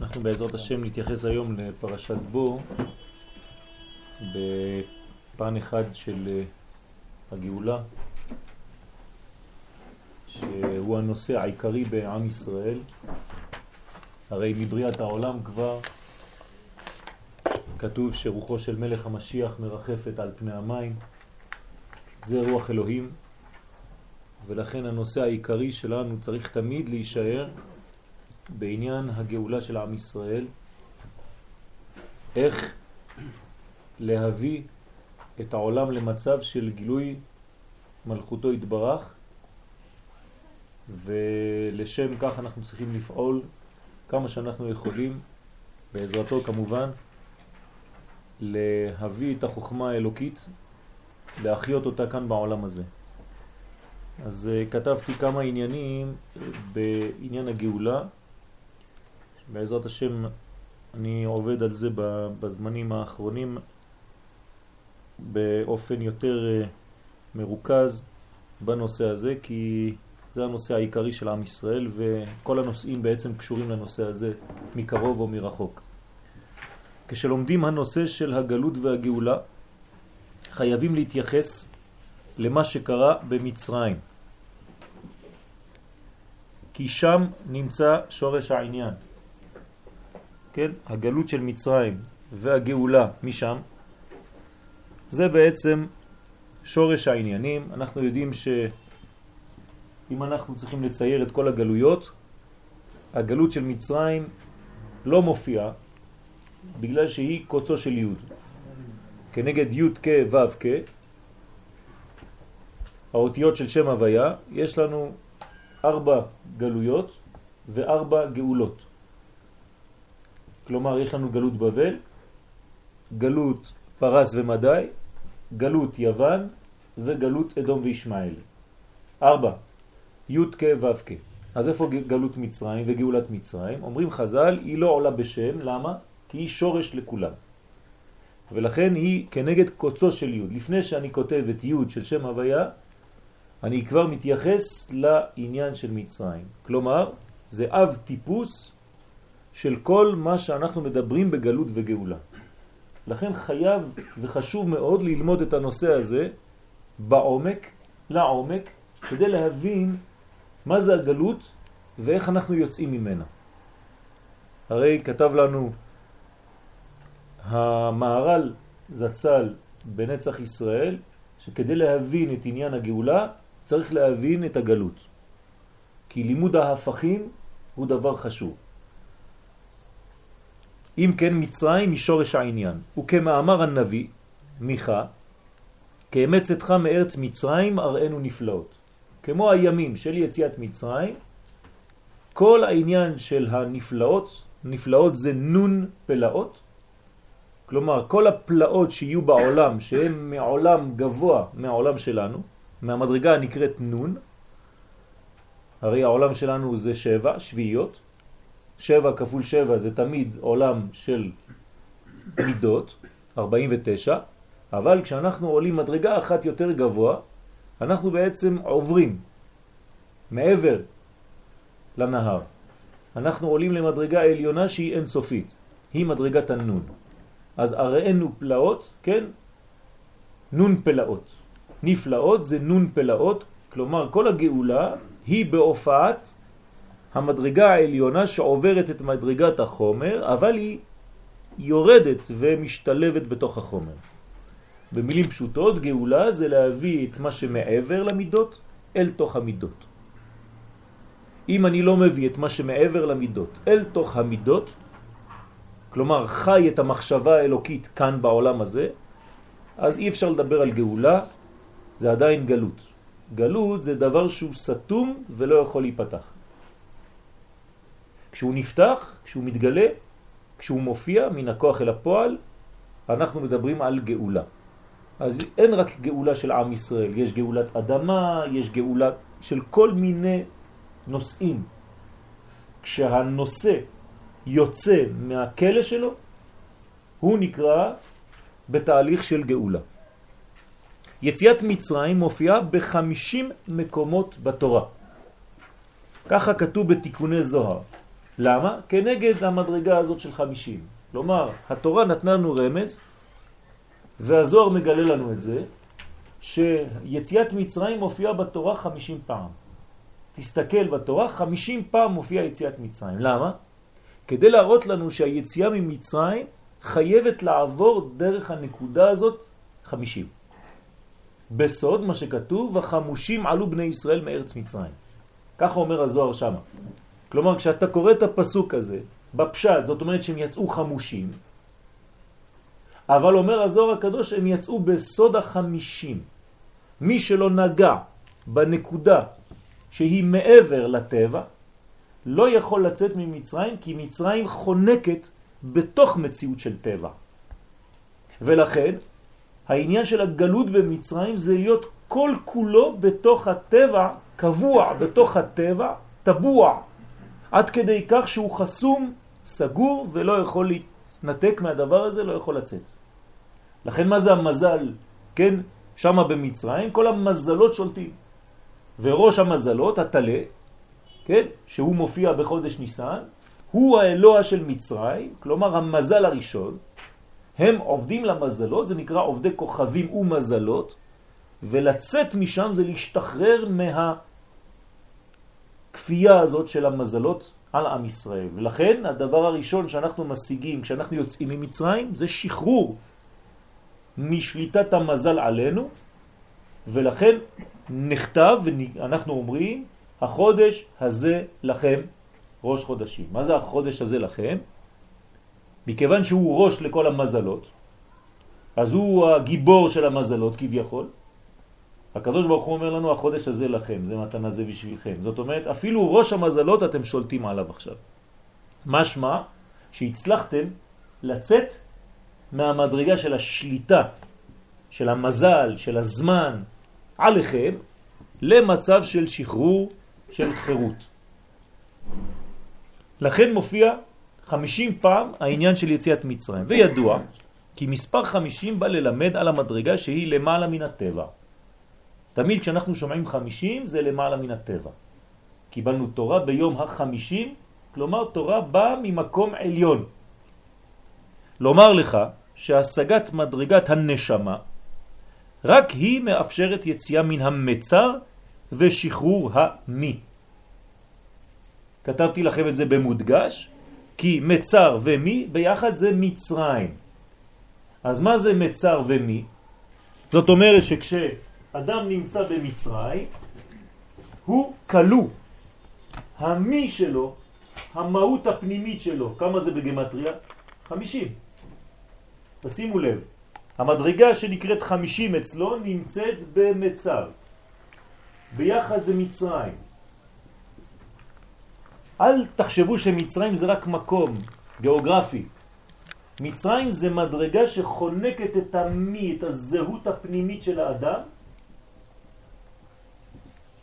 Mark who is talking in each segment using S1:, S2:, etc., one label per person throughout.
S1: אנחנו בעזרת השם נתייחס היום לפרשת בו בפן אחד של אה, הגאולה שהוא הנושא העיקרי בעם ישראל. הרי מבריאת העולם כבר כתוב שרוחו של מלך המשיח מרחפת על פני המים. זה רוח אלוהים ולכן הנושא העיקרי שלנו צריך תמיד להישאר בעניין הגאולה של עם ישראל, איך להביא את העולם למצב של גילוי מלכותו התברך, ולשם כך אנחנו צריכים לפעול כמה שאנחנו יכולים, בעזרתו כמובן, להביא את החוכמה האלוקית, להחיות אותה כאן בעולם הזה. אז uh, כתבתי כמה עניינים בעניין הגאולה, בעזרת השם אני עובד על זה בזמנים האחרונים באופן יותר אה, מרוכז בנושא הזה, כי זה הנושא העיקרי של עם ישראל, וכל הנושאים בעצם קשורים לנושא הזה מקרוב או מרחוק. כשלומדים הנושא של הגלות והגאולה, חייבים להתייחס למה שקרה במצרים. כי שם נמצא שורש העניין. כן? הגלות של מצרים והגאולה משם, זה בעצם שורש העניינים. אנחנו יודעים שאם אנחנו צריכים לצייר את כל הגלויות, הגלות של מצרים לא מופיעה בגלל שהיא קוצו של י' כנגד י' כ' ו' כ' האותיות של שם הוויה, יש לנו ארבע גלויות וארבע גאולות. כלומר, יש לנו גלות בבל, גלות פרס ומדי, גלות יוון וגלות אדום וישמעאל. ארבע, י' כ' ו' כ'. אז איפה גלות מצרים וגאולת מצרים? אומרים חז"ל, היא לא עולה בשם, למה? כי היא שורש לכולם. ולכן היא כנגד קוצו של י'. לפני שאני כותב את י' של שם הוויה, אני כבר מתייחס לעניין של מצרים. כלומר, זה אב טיפוס של כל מה שאנחנו מדברים בגלות וגאולה. לכן חייב וחשוב מאוד ללמוד את הנושא הזה בעומק, לעומק, כדי להבין מה זה הגלות ואיך אנחנו יוצאים ממנה. הרי כתב לנו המערל זצ"ל בנצח ישראל, שכדי להבין את עניין הגאולה צריך להבין את הגלות. כי לימוד ההפכים הוא דבר חשוב. אם כן מצרים משורש העניין, וכמאמר הנביא, מיכה, כאמצתך מארץ מצרים אראנו נפלאות. כמו הימים של יציאת מצרים, כל העניין של הנפלאות, נפלאות זה נון פלאות, כלומר כל הפלאות שיהיו בעולם, שהן מעולם גבוה מהעולם שלנו, מהמדרגה הנקראת נון, הרי העולם שלנו זה שבע, שביעיות, שבע כפול שבע זה תמיד עולם של מידות, 49, אבל כשאנחנו עולים מדרגה אחת יותר גבוה, אנחנו בעצם עוברים מעבר לנהר. אנחנו עולים למדרגה עליונה שהיא אינסופית, היא מדרגת הנון. אז הראינו פלאות, כן? נון פלאות. נפלאות זה נון פלאות, כלומר כל הגאולה היא בהופעת המדרגה העליונה שעוברת את מדרגת החומר, אבל היא יורדת ומשתלבת בתוך החומר. במילים פשוטות, גאולה זה להביא את מה שמעבר למידות אל תוך המידות. אם אני לא מביא את מה שמעבר למידות אל תוך המידות, כלומר חי את המחשבה האלוקית כאן בעולם הזה, אז אי אפשר לדבר על גאולה, זה עדיין גלות. גלות זה דבר שהוא סתום ולא יכול להיפתח. כשהוא נפתח, כשהוא מתגלה, כשהוא מופיע מן הכוח אל הפועל, אנחנו מדברים על גאולה. אז אין רק גאולה של עם ישראל, יש גאולת אדמה, יש גאולה של כל מיני נושאים. כשהנושא יוצא מהכלא שלו, הוא נקרא בתהליך של גאולה. יציאת מצרים מופיעה בחמישים מקומות בתורה. ככה כתוב בתיקוני זוהר. למה? כנגד המדרגה הזאת של 50. כלומר, התורה נתנה לנו רמז, והזוהר מגלה לנו את זה, שיציאת מצרים מופיעה בתורה 50 פעם. תסתכל בתורה, 50 פעם מופיעה יציאת מצרים. למה? כדי להראות לנו שהיציאה ממצרים חייבת לעבור דרך הנקודה הזאת 50. בסוד מה שכתוב, החמושים עלו בני ישראל מארץ מצרים. ככה אומר הזוהר שמה. כלומר, כשאתה קורא את הפסוק הזה, בפשט, זאת אומרת שהם יצאו חמושים, אבל אומר הזוהר הקדוש, הם יצאו בסוד החמישים. מי שלא נגע בנקודה שהיא מעבר לטבע, לא יכול לצאת ממצרים, כי מצרים חונקת בתוך מציאות של טבע. ולכן, העניין של הגלות במצרים זה להיות כל כולו בתוך הטבע, קבוע בתוך הטבע, טבוע, עד כדי כך שהוא חסום, סגור ולא יכול להתנתק מהדבר הזה, לא יכול לצאת. לכן מה זה המזל, כן, שם במצרים, כל המזלות שולטים. וראש המזלות, התלה, כן, שהוא מופיע בחודש ניסן, הוא האלוה של מצרים, כלומר המזל הראשון, הם עובדים למזלות, זה נקרא עובדי כוכבים ומזלות, ולצאת משם זה להשתחרר מהכפייה הזאת של המזלות על עם ישראל. ולכן הדבר הראשון שאנחנו משיגים כשאנחנו יוצאים ממצרים זה שחרור משליטת המזל עלינו, ולכן נכתב ואנחנו אומרים החודש הזה לכם ראש חודשים. מה זה החודש הזה לכם? מכיוון שהוא ראש לכל המזלות, אז הוא הגיבור של המזלות כביכול. הקדוש ברוך הוא אומר לנו, החודש הזה לכם, זה מתנה זה בשבילכם. זאת אומרת, אפילו ראש המזלות אתם שולטים עליו עכשיו. משמע שהצלחתם לצאת מהמדרגה של השליטה, של המזל, של הזמן, עליכם, למצב של שחרור, של חירות. לכן מופיע חמישים פעם העניין של יציאת מצרים, וידוע כי מספר חמישים בא ללמד על המדרגה שהיא למעלה מן הטבע. תמיד כשאנחנו שומעים חמישים זה למעלה מן הטבע. קיבלנו תורה ביום החמישים, כלומר תורה באה ממקום עליון. לומר לך שהשגת מדרגת הנשמה רק היא מאפשרת יציאה מן המצר ושחרור המי. כתבתי לכם את זה במודגש, כי מצר ומי ביחד זה מצרים. אז מה זה מצר ומי? זאת אומרת שכשאדם נמצא במצרים, הוא כלוא. המי שלו, המהות הפנימית שלו, כמה זה בגמטריה? חמישים. תשימו לב, המדרגה שנקראת חמישים אצלו נמצאת במצר. ביחד זה מצרים. אל תחשבו שמצרים זה רק מקום גיאוגרפי. מצרים זה מדרגה שחונקת את המי, את הזהות הפנימית של האדם,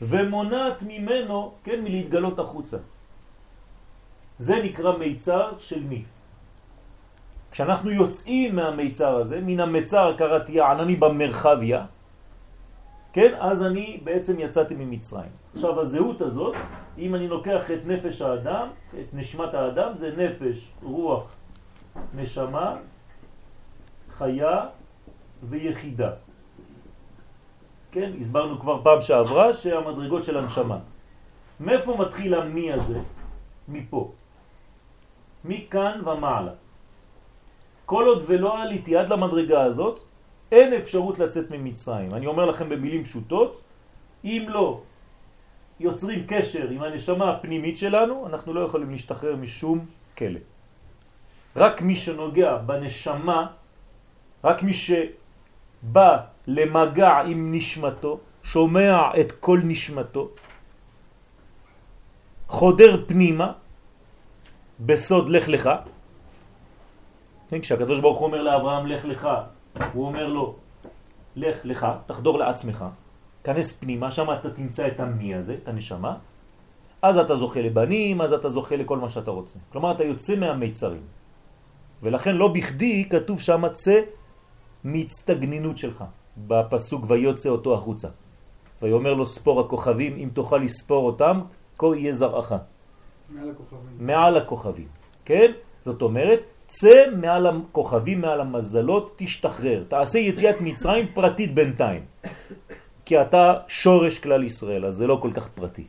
S1: ומונעת ממנו, כן, מלהתגלות החוצה. זה נקרא מיצר של מי. כשאנחנו יוצאים מהמיצר הזה, מן המצר קראתי הענני במרחביה, כן, אז אני בעצם יצאתי ממצרים. עכשיו הזהות הזאת, אם אני לוקח את נפש האדם, את נשמת האדם, זה נפש, רוח, נשמה, חיה ויחידה. כן, הסברנו כבר פעם שעברה שהמדרגות של הנשמה. מאיפה מתחיל המי הזה? מפה. מכאן ומעלה. כל עוד ולא עליתי עד למדרגה הזאת, אין אפשרות לצאת ממצרים. אני אומר לכם במילים פשוטות, אם לא יוצרים קשר עם הנשמה הפנימית שלנו, אנחנו לא יכולים להשתחרר משום כלא. רק מי שנוגע בנשמה, רק מי שבא למגע עם נשמתו, שומע את כל נשמתו, חודר פנימה, בסוד לך לך, כן, כשהקדוש ברוך הוא אומר לאברהם לך לך, הוא אומר לו לך לך, תחדור לעצמך, כנס פנימה, שם אתה תמצא את המי הזה, את הנשמה, אז אתה זוכה לבנים, אז אתה זוכה לכל מה שאתה רוצה. כלומר, אתה יוצא מהמיצרים. ולכן לא בכדי כתוב שם צא מהצטגנינות שלך, בפסוק ויוצא אותו החוצה. ויאמר לו ספור הכוכבים, אם תוכל לספור אותם, כה יהיה זרעך.
S2: מעל הכוכבים.
S1: מעל הכוכבים, כן? זאת אומרת, צא מעל הכוכבים, מעל המזלות, תשתחרר. תעשה יציאת מצרים פרטית בינתיים. כי אתה שורש כלל ישראל, אז זה לא כל כך פרטי.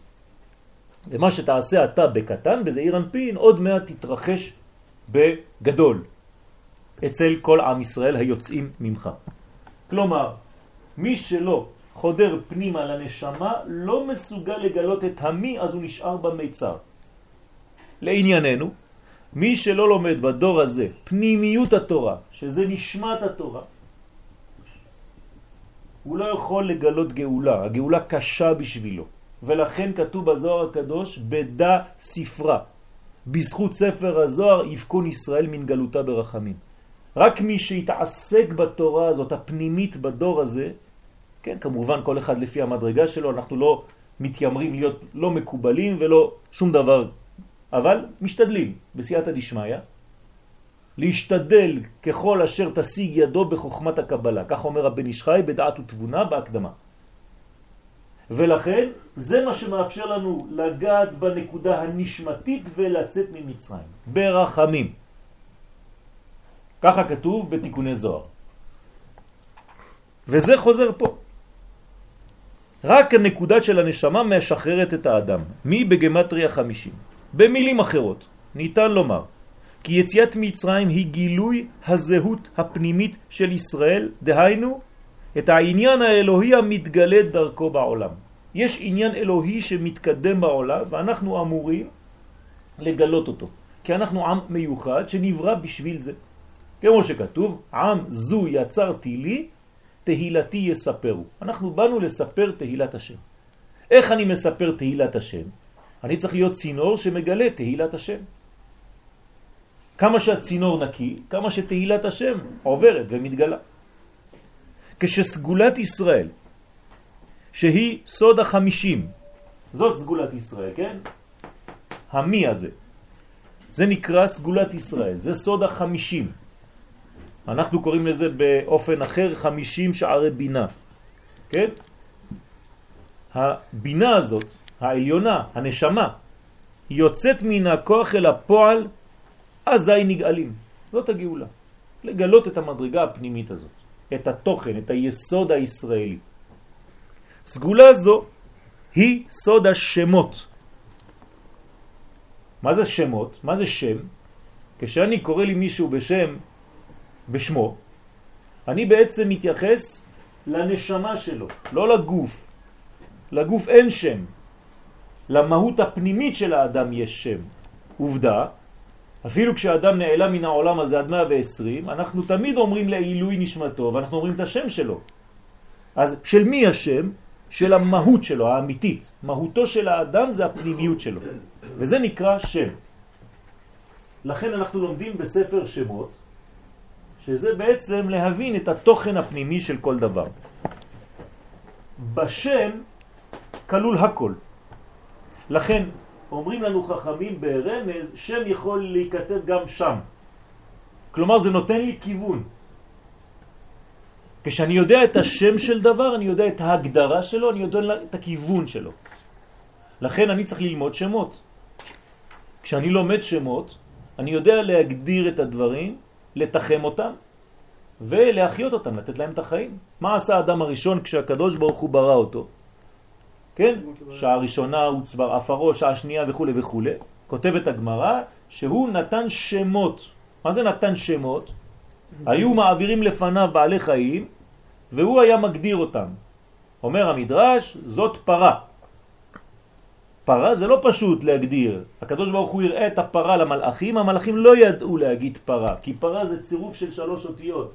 S1: ומה שתעשה אתה בקטן, בזעיר אנפין, עוד מעט תתרחש בגדול אצל כל עם ישראל היוצאים ממך. כלומר, מי שלא חודר פנימה לנשמה לא מסוגל לגלות את המי, אז הוא נשאר במיצר. לענייננו, מי שלא לומד בדור הזה פנימיות התורה, שזה נשמת התורה, הוא לא יכול לגלות גאולה, הגאולה קשה בשבילו. ולכן כתוב בזוהר הקדוש, בדה ספרה. בזכות ספר הזוהר יפקון ישראל מן גלותה ברחמים. רק מי שיתעסק בתורה הזאת, הפנימית בדור הזה, כן, כמובן כל אחד לפי המדרגה שלו, אנחנו לא מתיימרים להיות לא מקובלים ולא שום דבר, אבל משתדלים בסייעתא דשמיא, להשתדל ככל אשר תשיג ידו בחוכמת הקבלה, כך אומר הבן איש חי בדעת ותבונה בהקדמה. ולכן זה מה שמאפשר לנו לגעת בנקודה הנשמתית ולצאת ממצרים, ברחמים. ככה כתוב בתיקוני זוהר. וזה חוזר פה. רק הנקודה של הנשמה משחררת את האדם. מי בגמטריה חמישים? במילים אחרות, ניתן לומר כי יציאת מצרים היא גילוי הזהות הפנימית של ישראל, דהיינו את העניין האלוהי המתגלה דרכו בעולם. יש עניין אלוהי שמתקדם בעולם ואנחנו אמורים לגלות אותו, כי אנחנו עם מיוחד שנברא בשביל זה. כמו שכתוב, עם זו יצרתי לי, תהילתי יספרו. אנחנו באנו לספר תהילת השם. איך אני מספר תהילת השם? אני צריך להיות צינור שמגלה תהילת השם. כמה שהצינור נקי, כמה שתהילת השם עוברת ומתגלה. כשסגולת ישראל, שהיא סוד החמישים, זאת סגולת ישראל, כן? המי הזה. זה נקרא סגולת ישראל, זה סוד החמישים. אנחנו קוראים לזה באופן אחר חמישים שערי בינה, כן? הבינה הזאת, העליונה, הנשמה, יוצאת מן הכוח אל הפועל, אזי נגאלים. זאת הגאולה. לגלות את המדרגה הפנימית הזאת, את התוכן, את היסוד הישראלי. סגולה זו היא סוד השמות. מה זה שמות? מה זה שם? כשאני קורא לי מישהו בשם, בשמו, אני בעצם מתייחס לנשמה שלו, לא לגוף. לגוף אין שם. למהות הפנימית של האדם יש שם. עובדה, אפילו כשאדם נעלם מן העולם הזה עד 120, אנחנו תמיד אומרים לעילוי נשמתו, ואנחנו אומרים את השם שלו. אז של מי השם? של המהות שלו, האמיתית. מהותו של האדם זה הפנימיות שלו, וזה נקרא שם. לכן אנחנו לומדים בספר שמות, שזה בעצם להבין את התוכן הפנימי של כל דבר. בשם כלול הכל. לכן אומרים לנו חכמים ברמז, שם יכול להיכתב גם שם. כלומר זה נותן לי כיוון. כשאני יודע את השם של דבר, אני יודע את ההגדרה שלו, אני יודע את הכיוון שלו. לכן אני צריך ללמוד שמות. כשאני לומד שמות, אני יודע להגדיר את הדברים, לתחם אותם ולהחיות אותם, לתת להם את החיים. מה עשה האדם הראשון כשהקדוש ברוך הוא ברא אותו? כן? שעה ראשונה הוא צבר אפרו, שעה שנייה וכו' וכו'. כותבת הגמרא שהוא נתן שמות. מה זה נתן שמות? היו מעבירים לפניו בעלי חיים והוא היה מגדיר אותם. אומר המדרש, זאת פרה. פרה זה לא פשוט להגדיר. הקדוש ברוך הוא יראה את הפרה למלאכים, המלאכים לא ידעו להגיד פרה, כי פרה זה צירוף של שלוש אותיות.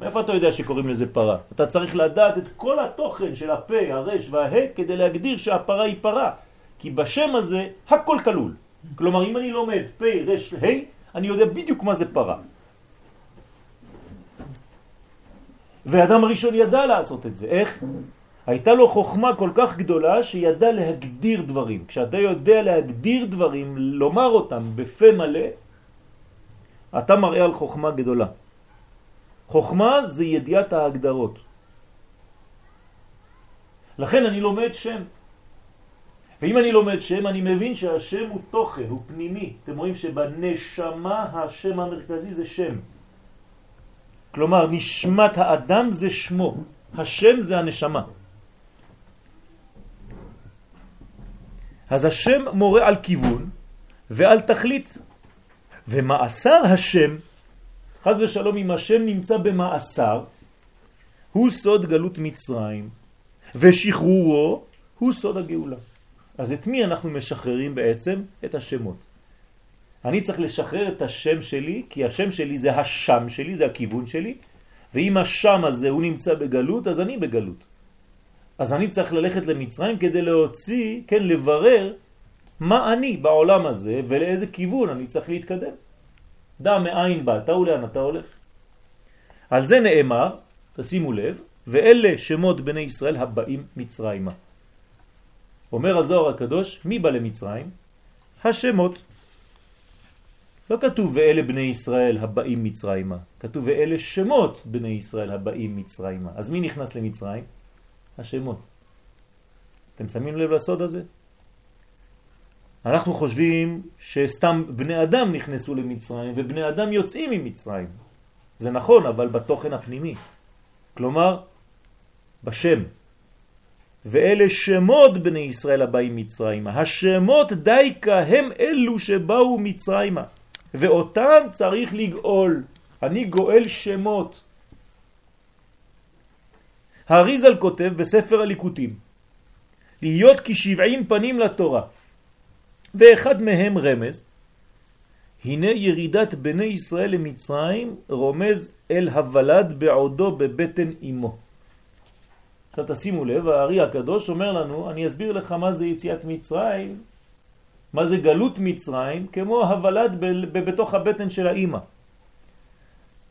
S1: מאיפה אתה יודע שקוראים לזה פרה? אתה צריך לדעת את כל התוכן של הפה, הרש והה כדי להגדיר שהפרה היא פרה. כי בשם הזה הכל כלול. כלומר, אם אני לומד פה, רש, ה', אני יודע בדיוק מה זה פרה. ואדם הראשון ידע לעשות את זה. איך? הייתה לו חוכמה כל כך גדולה שידע להגדיר דברים. כשאתה יודע להגדיר דברים, לומר אותם בפה מלא, אתה מראה על חוכמה גדולה. חוכמה זה ידיעת ההגדרות. לכן אני לומד שם. ואם אני לומד שם, אני מבין שהשם הוא תוכן, הוא פנימי. אתם רואים שבנשמה השם המרכזי זה שם. כלומר, נשמת האדם זה שמו, השם זה הנשמה. אז השם מורה על כיוון ועל תכלית. ומאסר השם, חז ושלום אם השם נמצא במאסר, הוא סוד גלות מצרים, ושחרורו הוא סוד הגאולה. אז את מי אנחנו משחררים בעצם? את השמות. אני צריך לשחרר את השם שלי, כי השם שלי זה השם שלי, זה הכיוון שלי, ואם השם הזה הוא נמצא בגלות, אז אני בגלות. אז אני צריך ללכת למצרים כדי להוציא, כן, לברר מה אני בעולם הזה ולאיזה כיוון אני צריך להתקדם. דע מאין באת ולאן אתה הולך. על זה נאמר, תשימו לב, ואלה שמות בני ישראל הבאים מצרימה. אומר הזוהר הקדוש, מי בא למצרים? השמות. לא כתוב ואלה בני ישראל הבאים מצרימה, כתוב ואלה שמות בני ישראל הבאים מצרימה. אז מי נכנס למצרים? השמות. אתם שמים לב לסוד הזה? אנחנו חושבים שסתם בני אדם נכנסו למצרים ובני אדם יוצאים ממצרים. זה נכון, אבל בתוכן הפנימי. כלומר, בשם. ואלה שמות בני ישראל הבאים מצרימה. השמות דייקה הם אלו שבאו מצרימה. ואותם צריך לגאול. אני גואל שמות. הריזל כותב בספר הליקוטים, להיות כשבעים פנים לתורה, ואחד מהם רמז, הנה ירידת בני ישראל למצרים רומז אל הוולד בעודו בבטן אמו. עכשיו תשימו לב, הארי הקדוש אומר לנו, אני אסביר לך מה זה יציאת מצרים, מה זה גלות מצרים, כמו הוולד בתוך הבטן של האימא.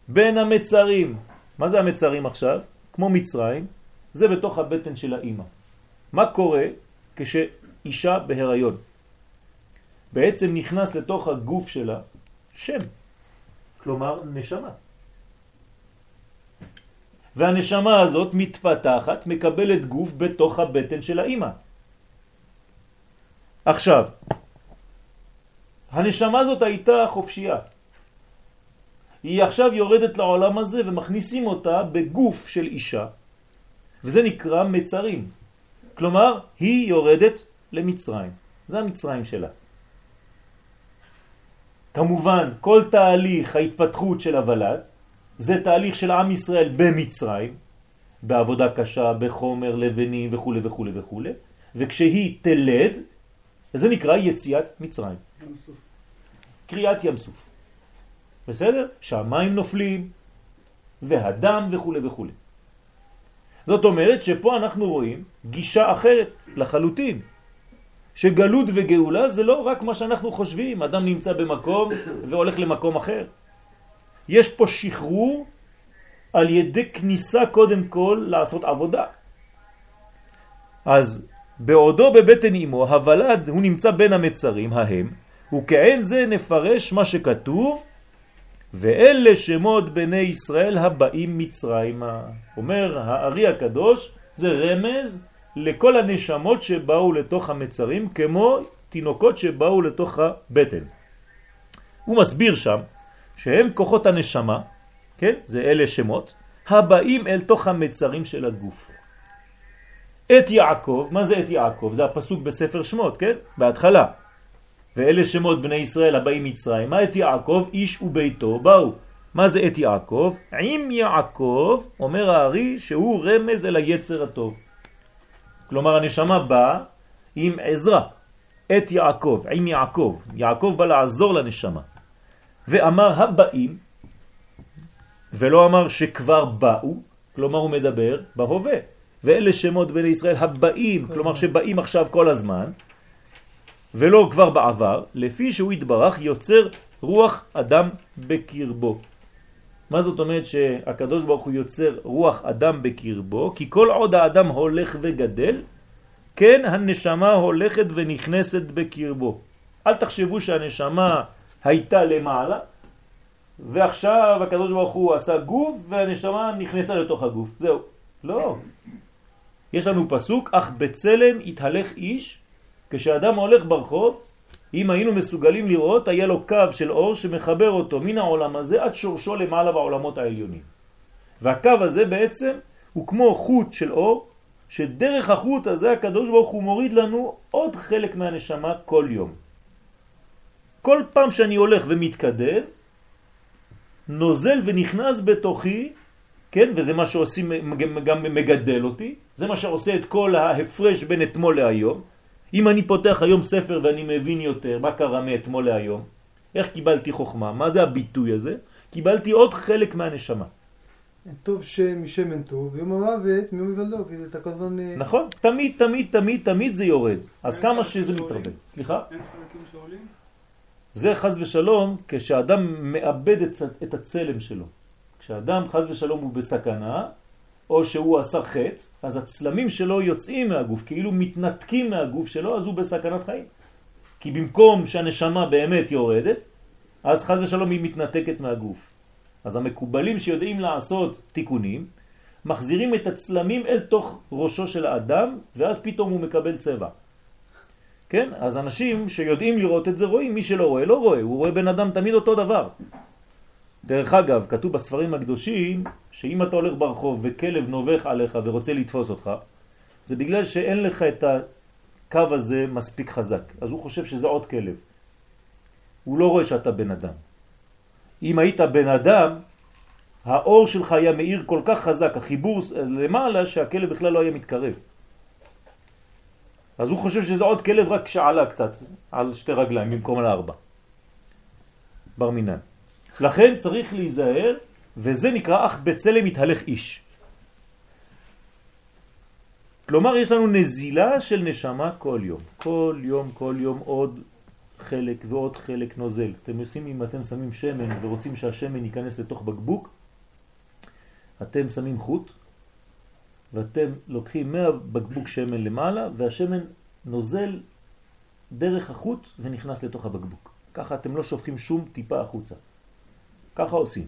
S1: בין המצרים, מה זה המצרים עכשיו? כמו מצרים, זה בתוך הבטן של האימא. מה קורה כשאישה בהיריון? בעצם נכנס לתוך הגוף שלה שם, כלומר נשמה. והנשמה הזאת מתפתחת, מקבלת גוף בתוך הבטן של האימא. עכשיו, הנשמה הזאת הייתה חופשייה. היא עכשיו יורדת לעולם הזה ומכניסים אותה בגוף של אישה, וזה נקרא מצרים. כלומר, היא יורדת למצרים. זה המצרים שלה. כמובן, כל תהליך ההתפתחות של הוולד זה תהליך של עם ישראל במצרים, בעבודה קשה, בחומר, לבנים וכו' וכו' וכו', וכשהיא תלד, זה נקרא יציאת מצרים. קריאת ים סוף. בסדר? שהמים נופלים, והדם וכו' וכו'. זאת אומרת שפה אנחנו רואים גישה אחרת לחלוטין. שגלות וגאולה זה לא רק מה שאנחנו חושבים, אדם נמצא במקום והולך למקום אחר. יש פה שחרור על ידי כניסה קודם כל לעשות עבודה. אז בעודו בבטן אמו, הוולד הוא נמצא בין המצרים ההם, וכעין זה נפרש מה שכתוב, ואלה שמות בני ישראל הבאים מצרימה. אומר הארי הקדוש, זה רמז לכל הנשמות שבאו לתוך המצרים, כמו תינוקות שבאו לתוך הבטן. הוא מסביר שם שהם כוחות הנשמה, כן? זה אלה שמות, הבאים אל תוך המצרים של הגוף. את יעקב, מה זה את יעקב? זה הפסוק בספר שמות, כן? בהתחלה. ואלה שמות בני ישראל הבאים מצרים, מה את יעקב? איש וביתו באו. מה זה את יעקב? עם יעקב, אומר הארי, שהוא רמז אל היצר הטוב. כלומר הנשמה באה עם עזרה. את יעקב, עם יעקב. יעקב בא לעזור לנשמה. ואמר הבאים, ולא אמר שכבר באו, כלומר הוא מדבר בהווה. ואלה שמות בני ישראל הבאים, כלומר שבאים עכשיו כל הזמן, ולא כבר בעבר, לפי שהוא יתברך יוצר רוח אדם בקרבו. מה זאת אומרת שהקדוש ברוך הוא יוצר רוח אדם בקרבו? כי כל עוד האדם הולך וגדל, כן הנשמה הולכת ונכנסת בקרבו. אל תחשבו שהנשמה הייתה למעלה, ועכשיו הקדוש ברוך הוא עשה גוף והנשמה נכנסה לתוך הגוף. זהו. לא. יש לנו פסוק, אך בצלם התהלך איש כשאדם הולך ברחוב, אם היינו מסוגלים לראות, היה לו קו של אור שמחבר אותו מן העולם הזה עד שורשו למעלה בעולמות העליונים. והקו הזה בעצם הוא כמו חוט של אור, שדרך החוט הזה הקדוש ברוך הוא מוריד לנו עוד חלק מהנשמה כל יום. כל פעם שאני הולך ומתקדם, נוזל ונכנס בתוכי, כן, וזה מה שעושים, גם מגדל אותי, זה מה שעושה את כל ההפרש בין אתמול להיום. אם אני פותח היום ספר ואני מבין יותר מה קרה מאתמול להיום, איך קיבלתי חוכמה, מה זה הביטוי הזה? קיבלתי עוד חלק מהנשמה.
S2: טוב שם משמן טוב, ויום המוות מיום יוולדו, כי אתה כל הזמן...
S1: אה, נכון, תמיד, תמיד, תמיד, תמיד זה יורד. אז כמה שזה מתרבה. סליחה?
S3: אין חלקים שעולים?
S1: זה חז ושלום כשאדם מאבד את הצלם שלו. כשאדם חז ושלום הוא בסכנה, או שהוא עשה חץ, אז הצלמים שלו יוצאים מהגוף, כאילו מתנתקים מהגוף שלו, אז הוא בסכנת חיים. כי במקום שהנשמה באמת יורדת, אז חז ושלום היא מתנתקת מהגוף. אז המקובלים שיודעים לעשות תיקונים, מחזירים את הצלמים אל תוך ראשו של האדם, ואז פתאום הוא מקבל צבע. כן? אז אנשים שיודעים לראות את זה רואים, מי שלא רואה לא רואה, הוא רואה בן אדם תמיד אותו דבר. דרך אגב, כתוב בספרים הקדושים שאם אתה הולך ברחוב וכלב נובח עליך ורוצה לתפוס אותך, זה בגלל שאין לך את הקו הזה מספיק חזק. אז הוא חושב שזה עוד כלב. הוא לא רואה שאתה בן אדם. אם היית בן אדם, האור שלך היה מאיר כל כך חזק, החיבור למעלה, שהכלב בכלל לא היה מתקרב. אז הוא חושב שזה עוד כלב רק שעלה קצת על שתי רגליים במקום על ארבע. בר מינן. לכן צריך להיזהר, וזה נקרא אך בצלם מתהלך איש. כלומר יש לנו נזילה של נשמה כל יום. כל יום, כל יום עוד חלק ועוד חלק נוזל. אתם עושים אם אתם שמים שמן ורוצים שהשמן ייכנס לתוך בקבוק, אתם שמים חוט ואתם לוקחים מהבקבוק שמן למעלה והשמן נוזל דרך החוט ונכנס לתוך הבקבוק. ככה אתם לא שופכים שום טיפה החוצה. ככה עושים.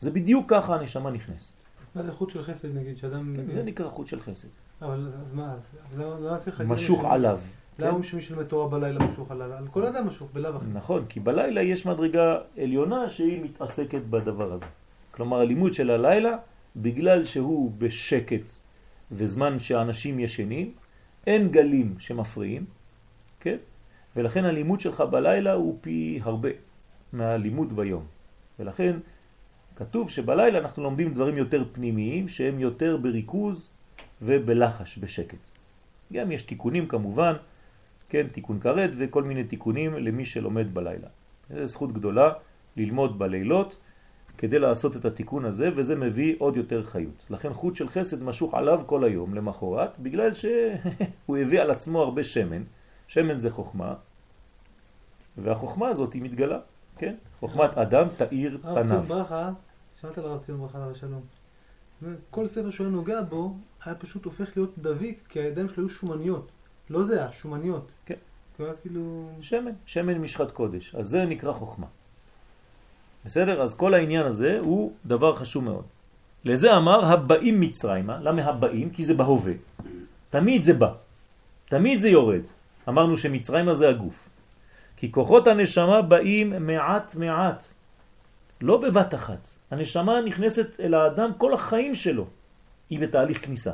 S1: זה בדיוק ככה הנשמה נכנסת.
S2: מה זה חוט של חסד נגיד, שאדם...
S1: כן, זה נקרא חוט של חסד.
S2: אבל מה, לא צריך
S1: להגיד... משוך עליו.
S2: למה שמי שלומד תורה בלילה משוך עליו? על כל אדם משוך בלאו הכי.
S1: נכון, כי בלילה יש מדרגה עליונה שהיא מתעסקת בדבר הזה. כלומר הלימוד של הלילה, בגלל שהוא בשקט וזמן שאנשים ישנים, אין גלים שמפריעים, כן? ולכן הלימוד שלך בלילה הוא פי הרבה מהלימוד ביום. ולכן כתוב שבלילה אנחנו לומדים דברים יותר פנימיים שהם יותר בריכוז ובלחש, בשקט. גם יש תיקונים כמובן, כן, תיקון כרת וכל מיני תיקונים למי שלומד בלילה. זו זכות גדולה ללמוד בלילות כדי לעשות את התיקון הזה, וזה מביא עוד יותר חיות. לכן חוט של חסד משוך עליו כל היום למחרת, בגלל שהוא הביא על עצמו הרבה שמן. שמן זה חוכמה, והחוכמה הזאת היא מתגלה, כן? חוכמת אדם תאיר פניו. הרב
S2: ברכה, שמעת על הרב ציון ברכה עליו השלום. כל ספר שהוא היה נוגע בו, היה פשוט הופך להיות דביק, כי הידיים שלו היו שומניות. לא זה, השומניות.
S1: כן.
S2: כאילו...
S1: שמן, שמן משחת קודש. אז זה נקרא חוכמה. בסדר? אז כל העניין הזה הוא דבר חשוב מאוד. לזה אמר הבאים מצרימה. למה הבאים? כי זה בהווה. תמיד זה בא. תמיד זה יורד. אמרנו שמצרימה זה הגוף. כי כוחות הנשמה באים מעט מעט. לא בבת אחת. הנשמה נכנסת אל האדם כל החיים שלו. היא בתהליך כניסה.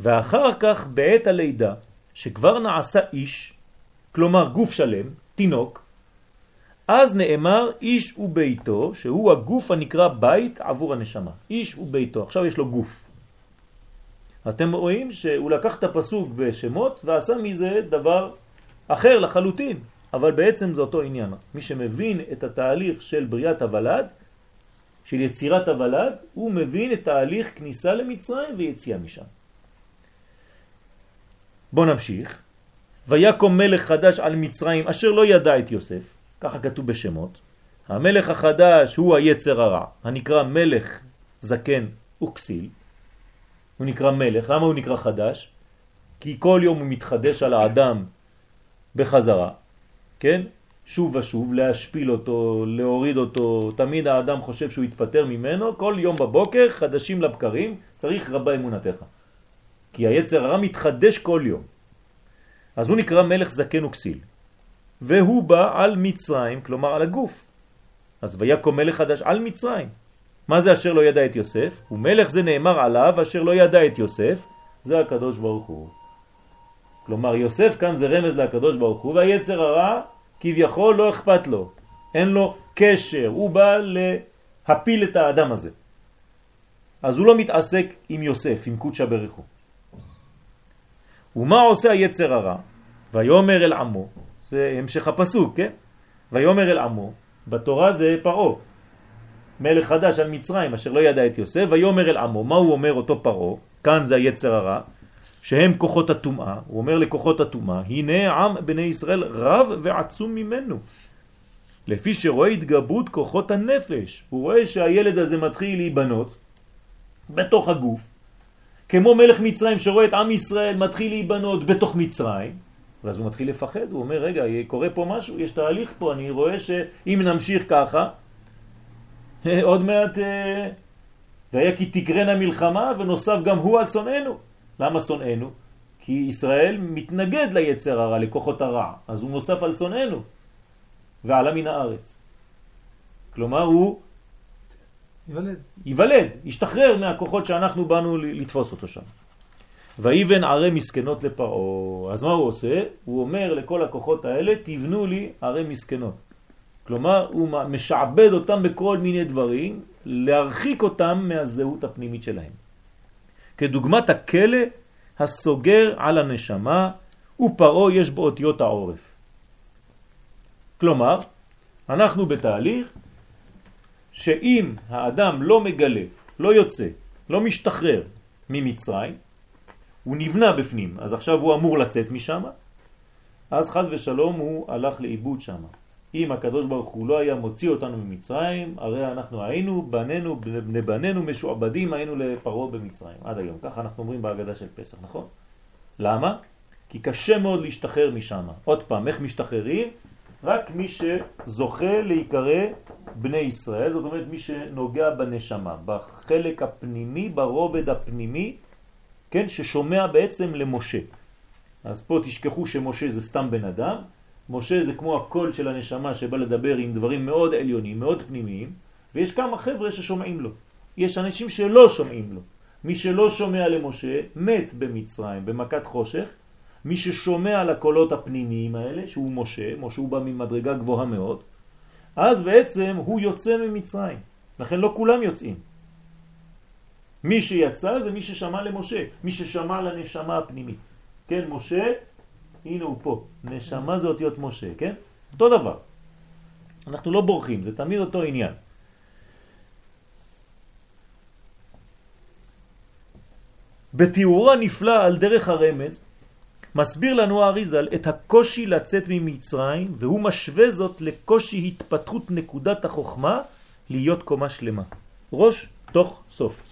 S1: ואחר כך בעת הלידה, שכבר נעשה איש, כלומר גוף שלם, תינוק, אז נאמר איש וביתו, שהוא הגוף הנקרא בית עבור הנשמה. איש וביתו, עכשיו יש לו גוף. אתם רואים שהוא לקח את הפסוק בשמות ועשה מזה דבר אחר לחלוטין, אבל בעצם זה אותו עניין. מי שמבין את התהליך של בריאת הוולד, של יצירת הוולד, הוא מבין את תהליך כניסה למצרים ויציאה משם. בואו נמשיך. ויקום מלך חדש על מצרים אשר לא ידע את יוסף, ככה כתוב בשמות. המלך החדש הוא היצר הרע, הנקרא מלך זקן וכסיל. הוא נקרא מלך, למה הוא נקרא חדש? כי כל יום הוא מתחדש על האדם בחזרה, כן? שוב ושוב, להשפיל אותו, להוריד אותו, תמיד האדם חושב שהוא יתפטר ממנו, כל יום בבוקר, חדשים לבקרים, צריך רבה אמונתך. כי היצר הרע מתחדש כל יום. אז הוא נקרא מלך זקן וכסיל. והוא בא על מצרים, כלומר על הגוף. אז ויקום מלך חדש על מצרים. מה זה אשר לא ידע את יוסף? ומלך זה נאמר עליו אשר לא ידע את יוסף, זה הקדוש ברוך הוא. כלומר יוסף כאן זה רמז לקדוש ברוך הוא, והיצר הרע כביכול לא אכפת לו, אין לו קשר, הוא בא להפיל את האדם הזה. אז הוא לא מתעסק עם יוסף, עם קודשא ברכו. ומה עושה היצר הרע? ויומר אל עמו, זה המשך הפסוק, כן? ויומר אל עמו, בתורה זה פרעה, מלך חדש על מצרים אשר לא ידע את יוסף, ויומר אל עמו, מה הוא אומר אותו פרעה? כאן זה היצר הרע, שהם כוחות הטומאה, הוא אומר לכוחות הטומאה, הנה עם בני ישראל רב ועצום ממנו. לפי שרואה התגברות כוחות הנפש, הוא רואה שהילד הזה מתחיל להיבנות בתוך הגוף, כמו מלך מצרים שרואה את עם ישראל מתחיל להיבנות בתוך מצרים, ואז הוא מתחיל לפחד, הוא אומר, רגע, קורה פה משהו, יש תהליך פה, אני רואה שאם נמשיך ככה, עוד מעט, אה, והיה כי תקרנה מלחמה ונוסף גם הוא על שונאינו. למה שונאינו? כי ישראל מתנגד ליצר הרע, לכוחות הרע, אז הוא נוסף על שונאינו ועלה מן הארץ. כלומר הוא
S2: ייוולד.
S1: ייוולד, ישתחרר מהכוחות שאנחנו באנו לתפוס אותו שם. ויבן ערי מסכנות לפרעה. אז מה הוא עושה? הוא אומר לכל הכוחות האלה, תבנו לי ערי מסכנות. כלומר, הוא משעבד אותם בכל מיני דברים, להרחיק אותם מהזהות הפנימית שלהם. כדוגמת הכלא הסוגר על הנשמה, ופרעה יש בו אותיות העורף. כלומר, אנחנו בתהליך שאם האדם לא מגלה, לא יוצא, לא משתחרר ממצרים, הוא נבנה בפנים, אז עכשיו הוא אמור לצאת משם, אז חז ושלום הוא הלך לאיבוד שם. אם הקדוש ברוך הוא לא היה מוציא אותנו ממצרים, הרי אנחנו היינו בנינו, בני בנינו משועבדים, היינו לפרעה במצרים, עד היום. ככה אנחנו אומרים בהגדה של פסח, נכון? למה? כי קשה מאוד להשתחרר משם. עוד פעם, איך משתחררים? רק מי שזוכה להיקרא בני ישראל, זאת אומרת מי שנוגע בנשמה, בחלק הפנימי, ברובד הפנימי, כן, ששומע בעצם למשה. אז פה תשכחו שמשה זה סתם בן אדם, משה זה כמו הקול של הנשמה שבא לדבר עם דברים מאוד עליונים, מאוד פנימיים, ויש כמה חבר'ה ששומעים לו. יש אנשים שלא שומעים לו. מי שלא שומע למשה מת במצרים, במכת חושך. מי ששומע לקולות הפנימיים האלה, שהוא משה, משה הוא בא ממדרגה גבוהה מאוד, אז בעצם הוא יוצא ממצרים. לכן לא כולם יוצאים. מי שיצא זה מי ששמע למשה, מי ששמע לנשמה הפנימית. כן, משה, הנה הוא פה. נשמה זה אותיות משה, כן? אותו דבר. אנחנו לא בורחים, זה תמיד אותו עניין. בתיאורו הנפלא על דרך הרמז, מסביר לנו האריזל את הקושי לצאת ממצרים, והוא משווה זאת לקושי התפתחות נקודת החוכמה להיות קומה שלמה. ראש תוך סוף.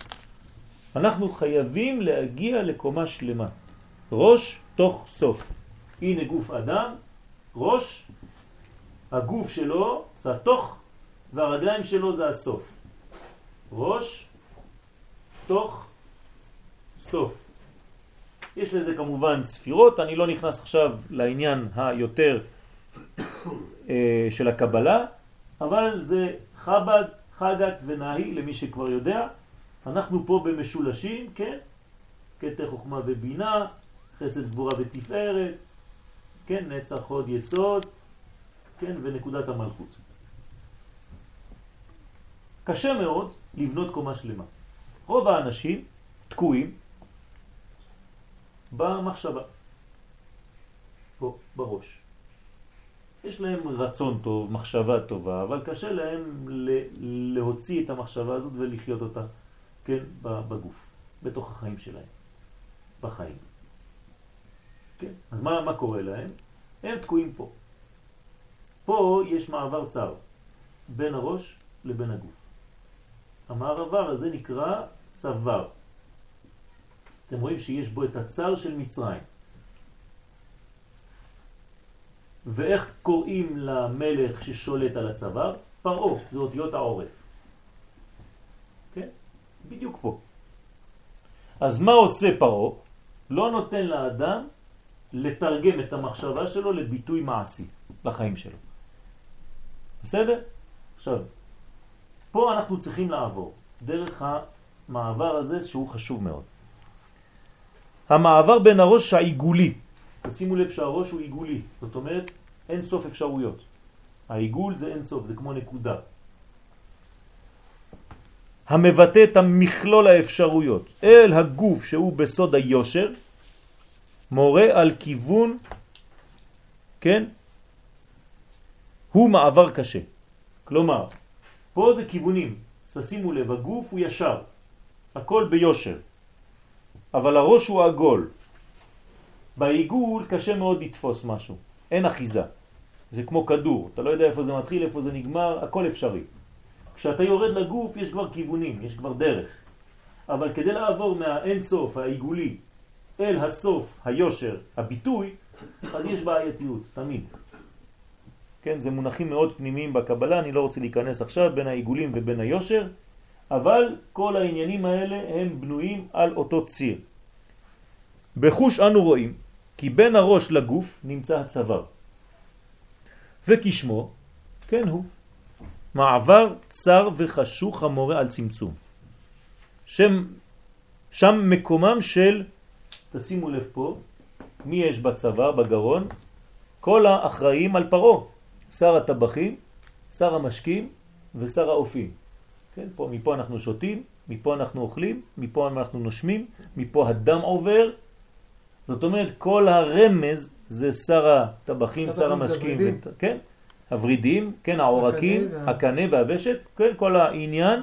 S1: אנחנו חייבים להגיע לקומה שלמה. ראש תוך סוף. הנה גוף אדם, ראש, הגוף שלו זה התוך והרגליים שלו זה הסוף. ראש, תוך, סוף. יש לזה כמובן ספירות, אני לא נכנס עכשיו לעניין היותר אה, של הקבלה, אבל זה חב"ד, חגת ונהי, למי שכבר יודע. אנחנו פה במשולשים, כן? קטע חוכמה ובינה, חסד גבורה ותפארת, כן? נצח חוד יסוד, כן? ונקודת המלכות. קשה מאוד לבנות קומה שלמה. רוב האנשים תקועים במחשבה, פה, בראש. יש להם רצון טוב, מחשבה טובה, אבל קשה להם להוציא את המחשבה הזאת ולחיות אותה, כן, בגוף, בתוך החיים שלהם, בחיים. כן, אז מה, מה קורה להם? הם תקועים פה. פה יש מעבר צר בין הראש לבין הגוף. המעבר הזה נקרא צוואר. אתם רואים שיש בו את הצר של מצרים. ואיך קוראים למלך ששולט על הצוואר? פרעה, זה אותיות העורף. כן? בדיוק פה. אז מה עושה פרעה? לא נותן לאדם לתרגם את המחשבה שלו לביטוי מעשי לחיים שלו. בסדר? עכשיו, פה אנחנו צריכים לעבור דרך המעבר הזה שהוא חשוב מאוד. המעבר בין הראש העיגולי, תשימו לב שהראש הוא עיגולי, זאת אומרת אין סוף אפשרויות. העיגול זה אין סוף, זה כמו נקודה. המבטא את המכלול האפשרויות אל הגוף שהוא בסוד היושר, מורה על כיוון, כן? הוא מעבר קשה. כלומר, פה זה כיוונים. תשימו לב, הגוף הוא ישר, הכל ביושר, אבל הראש הוא עגול. בעיגול קשה מאוד לתפוס משהו, אין אחיזה. זה כמו כדור, אתה לא יודע איפה זה מתחיל, איפה זה נגמר, הכל אפשרי. כשאתה יורד לגוף יש כבר כיוונים, יש כבר דרך. אבל כדי לעבור מהאין סוף העיגולי אל הסוף, היושר, הביטוי, אז יש בעייתיות, תמיד. כן, זה מונחים מאוד פנימיים בקבלה, אני לא רוצה להיכנס עכשיו בין העיגולים ובין היושר, אבל כל העניינים האלה הם בנויים על אותו ציר. בחוש אנו רואים כי בין הראש לגוף נמצא הצוואר, וכשמו, כן הוא, מעבר צר וחשוך המורה על צמצום. שם, שם מקומם של, תשימו לב פה, מי יש בצוואר, בגרון? כל האחראים על פרו, שר הטבחים, שר המשקים ושר האופים. כן, פה, מפה אנחנו שותים, מפה אנחנו אוכלים, מפה אנחנו נושמים, מפה הדם עובר. זאת אומרת, כל הרמז זה שר הטבחים, שר המשקים, ות... כן, הורידים, כן, העורקים, הקנה והוושת, כן, כל העניין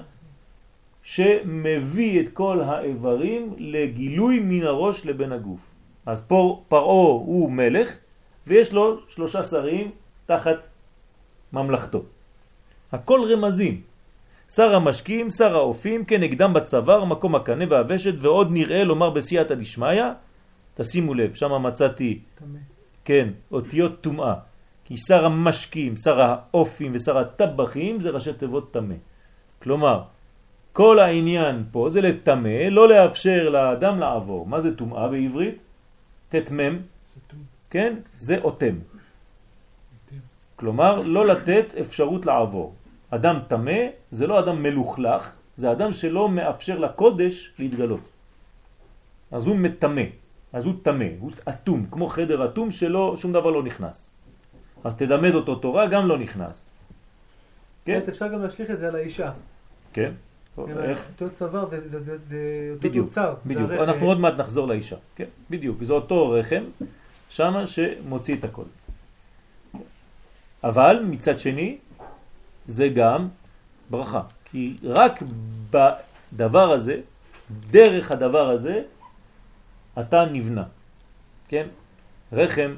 S1: שמביא את כל האיברים לגילוי מן הראש לבין הגוף. אז פה פרעו הוא מלך ויש לו שלושה שרים תחת ממלכתו. הכל רמזים. שר המשקים, שר האופים, כנגדם בצוואר, מקום הקנה והוושת, ועוד נראה לומר בסייעתא דשמיא, תשימו לב, שם מצאתי. כן, אותיות טומאה. כי שר המשקים, שר האופים ושר הטבחים זה ראשי תיבות תמה. כלומר, כל העניין פה זה לתמה, לא לאפשר לאדם לעבור. מה זה טומאה בעברית? תתמם, כן? זה אותם. כלומר, לא לתת אפשרות לעבור. אדם תמה זה לא אדם מלוכלך, זה אדם שלא מאפשר לקודש להתגלות. אז הוא מתמה, אז הוא תמה, הוא אטום, כמו חדר אטום שלא, שום דבר לא נכנס. אז תדמד אותו תורה, גם לא נכנס.
S2: כן? אפשר גם להשליך את זה על האישה.
S1: כן.
S2: איך? אותו צוואר זה
S1: אותו תוצר. בדיוק, אנחנו עוד מעט נחזור לאישה. כן, בדיוק, זה אותו רחם, שמה שמוציא את הכל. אבל מצד שני, זה גם ברכה. כי רק בדבר הזה, דרך הדבר הזה, אתה נבנה. כן? רחם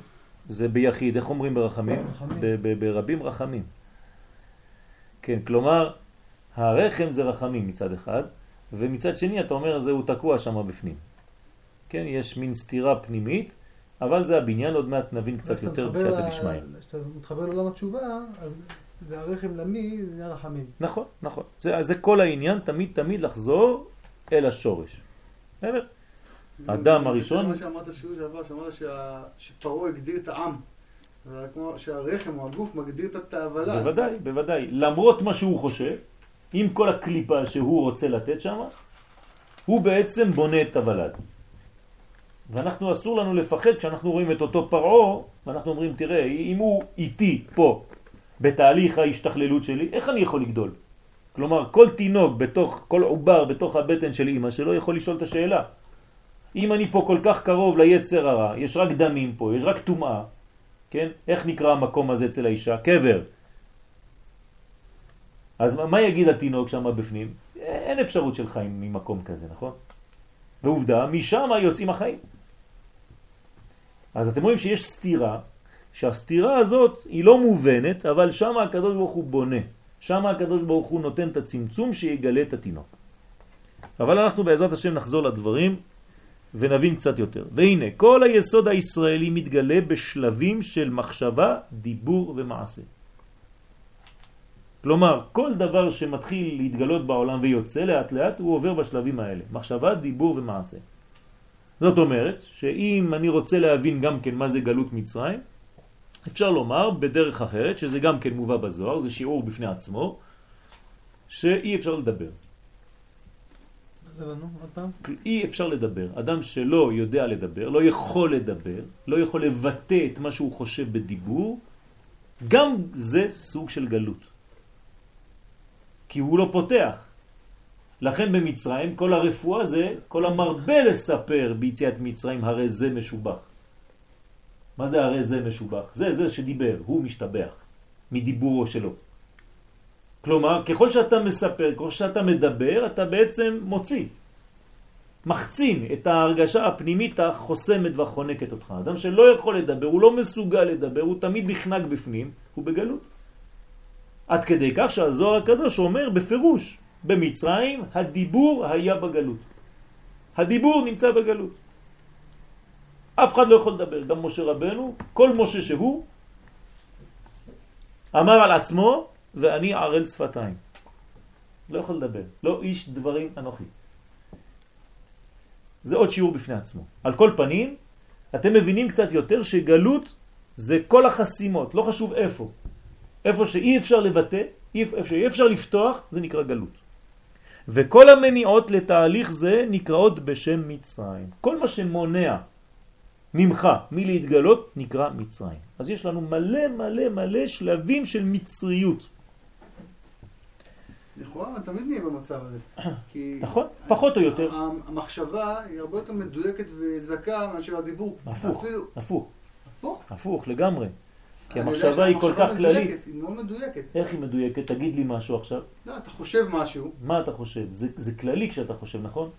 S1: זה ביחיד, איך אומרים ברחמים? ברבים רחמים. כן, כלומר, הרחם זה רחמים מצד אחד, ומצד שני אתה אומר זה הוא תקוע שם בפנים. כן, יש מין סתירה פנימית, אבל זה הבניין, עוד מעט נבין קצת יותר בסייעתא דשמיא.
S2: כשאתה מתחבר לעולם התשובה, אז זה הרחם למי, זה הרחמים.
S1: נכון, נכון. זה, זה כל העניין, תמיד תמיד לחזור אל השורש. בסדר? אדם הראשון...
S2: מה שאמרת שיעור שעבר, שאמרת שפרעה הגדיר את העם. כמו שהרחם או הגוף מגדיר את ההבלה.
S1: בוודאי, בוודאי. למרות מה שהוא חושב, עם כל הקליפה שהוא רוצה לתת שם, הוא בעצם בונה את הוולד. ואנחנו אסור לנו לפחד כשאנחנו רואים את אותו פרעו, ואנחנו אומרים, תראה, אם הוא איתי פה, בתהליך ההשתכללות שלי, איך אני יכול לגדול? כלומר, כל תינוק בתוך, כל עובר בתוך הבטן של אמא שלו יכול לשאול את השאלה. אם אני פה כל כך קרוב ליצר הרע, יש רק דמים פה, יש רק טומאה, כן? איך נקרא המקום הזה אצל האישה? קבר. אז מה יגיד התינוק שם בפנים? אין אפשרות של חיים ממקום כזה, נכון? ועובדה, משם יוצאים החיים. אז אתם רואים שיש סתירה, שהסתירה הזאת היא לא מובנת, אבל שם הקדוש ברוך הוא בונה. שם הקדוש ברוך הוא נותן את הצמצום שיגלה את התינוק. אבל אנחנו בעזרת השם נחזור לדברים ונבין קצת יותר. והנה, כל היסוד הישראלי מתגלה בשלבים של מחשבה, דיבור ומעשה. כלומר, כל דבר שמתחיל להתגלות בעולם ויוצא לאט לאט, הוא עובר בשלבים האלה. מחשבה, דיבור ומעשה. זאת אומרת שאם אני רוצה להבין גם כן מה זה גלות מצרים, אפשר לומר בדרך אחרת, שזה גם כן מובא בזוהר, זה שיעור בפני עצמו, שאי אפשר לדבר. אי אפשר לדבר. אדם שלא יודע לדבר, לא יכול לדבר, לא יכול לבטא את מה שהוא חושב בדיבור, גם זה סוג של גלות. כי הוא לא פותח. לכן במצרים כל הרפואה זה, כל המרבה לספר ביציאת מצרים, הרי זה משובח. מה זה הרי זה משובח? זה זה שדיבר, הוא משתבח מדיבורו שלו. כלומר, ככל שאתה מספר, ככל שאתה מדבר, אתה בעצם מוציא, מחצין את ההרגשה הפנימית החוסמת והחונקת אותך. אדם שלא יכול לדבר, הוא לא מסוגל לדבר, הוא תמיד נחנק בפנים, הוא בגלות. עד כדי כך שהזוהר הקדוש אומר בפירוש, במצרים הדיבור היה בגלות. הדיבור נמצא בגלות. אף אחד לא יכול לדבר, גם משה רבנו, כל משה שהוא, אמר על עצמו, ואני ערל שפתיים. לא יכול לדבר, לא איש דברים אנוכי. זה עוד שיעור בפני עצמו. על כל פנים, אתם מבינים קצת יותר שגלות זה כל החסימות, לא חשוב איפה. איפה שאי אפשר לבטא, איפה שאי אפשר לפתוח, זה נקרא גלות. וכל המניעות לתהליך זה נקראות בשם מצרים. כל מה שמונע ממך מלהתגלות נקרא מצרים. אז יש לנו מלא מלא מלא שלבים של מצריות.
S2: לכאורה תמיד נהיה במצב הזה.
S1: נכון, פחות או יותר.
S2: המחשבה היא הרבה יותר מדויקת וזכה מאשר הדיבור.
S1: הפוך, הפוך. הפוך? הפוך לגמרי. כי המחשבה היא כל כך כללית.
S2: היא מאוד מדויקת.
S1: איך היא מדויקת? תגיד לי משהו עכשיו.
S2: לא, אתה חושב משהו.
S1: מה אתה חושב? זה, זה כללי כשאתה חושב, נכון?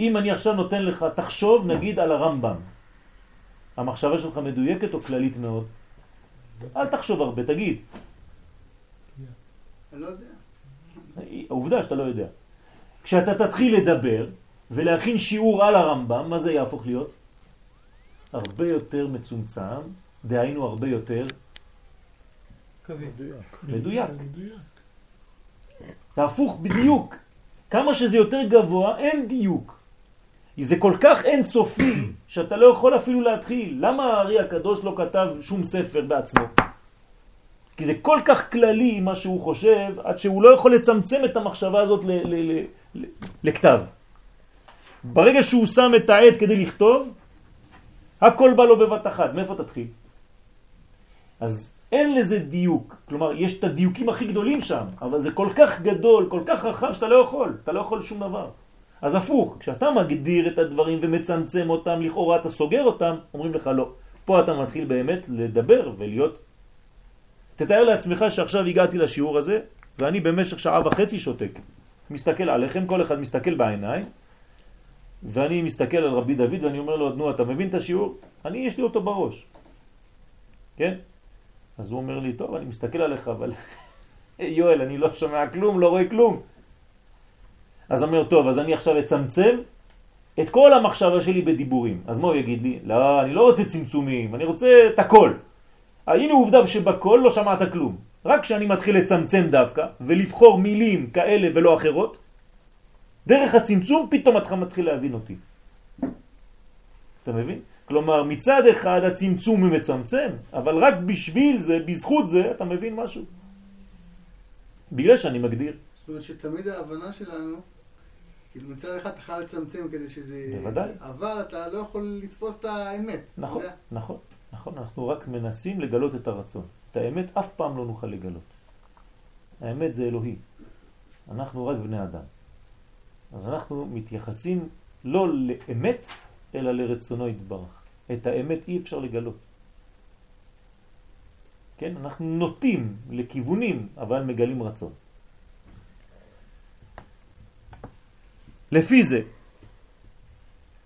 S1: אם אני עכשיו נותן לך, תחשוב נגיד על הרמב"ם. המחשבה שלך מדויקת או כללית מאוד? אל תחשוב הרבה, תגיד.
S2: אני לא יודע.
S1: העובדה שאתה לא יודע. כשאתה תתחיל לדבר ולהכין שיעור על הרמב"ם, מה זה יהפוך להיות? הרבה יותר מצומצם, דהיינו הרבה יותר מדויק. זה הפוך בדיוק. כמה שזה יותר גבוה, אין דיוק. זה כל כך אינסופי, שאתה לא יכול אפילו להתחיל. למה הארי הקדוש לא כתב שום ספר בעצמו? כי זה כל כך כללי מה שהוא חושב, עד שהוא לא יכול לצמצם את המחשבה הזאת לכתב. ברגע שהוא שם את העד כדי לכתוב, הכל בא לו בבת אחת. מאיפה תתחיל? אז אין לזה דיוק. כלומר, יש את הדיוקים הכי גדולים שם, אבל זה כל כך גדול, כל כך רחב, שאתה לא יכול. אתה לא יכול שום דבר. אז הפוך, כשאתה מגדיר את הדברים ומצמצם אותם, לכאורה אתה סוגר אותם, אומרים לך לא. פה אתה מתחיל באמת לדבר ולהיות... תתאר לעצמך שעכשיו הגעתי לשיעור הזה, ואני במשך שעה וחצי שותק. מסתכל עליכם, כל אחד מסתכל בעיניים, ואני מסתכל על רבי דוד ואני אומר לו, נו, אתה מבין את השיעור? אני, יש לי אותו בראש. כן? אז הוא אומר לי, טוב, אני מסתכל עליך, אבל יואל, אני לא שומע כלום, לא רואה כלום. אז אומר, טוב, אז אני עכשיו אצמצם את כל המחשבה שלי בדיבורים. אז מה הוא יגיד לי? לא, אני לא רוצה צמצומים, אני רוצה את הכל. הנה עובדה שבכל לא שמעת כלום. רק כשאני מתחיל לצמצם דווקא ולבחור מילים כאלה ולא אחרות, דרך הצמצום פתאום אתה מתחיל להבין אותי. אתה מבין? כלומר, מצד אחד הצמצום הוא מצמצם, אבל רק בשביל זה, בזכות זה, אתה מבין משהו. בגלל שאני מגדיר.
S2: זאת אומרת שתמיד ההבנה שלנו, כאילו מצד אחד אתה חייב לצמצם כדי שזה...
S1: בוודאי.
S2: אבל אתה לא יכול לתפוס את האמת.
S1: נכון, נכון, נכון. אנחנו רק מנסים לגלות את הרצון. את האמת אף פעם לא נוכל לגלות. האמת זה אלוהי. אנחנו רק בני אדם. אז אנחנו מתייחסים לא לאמת, אלא לרצונו יתברך. את האמת אי אפשר לגלות. כן? אנחנו נוטים לכיוונים, אבל מגלים רצון. לפי זה,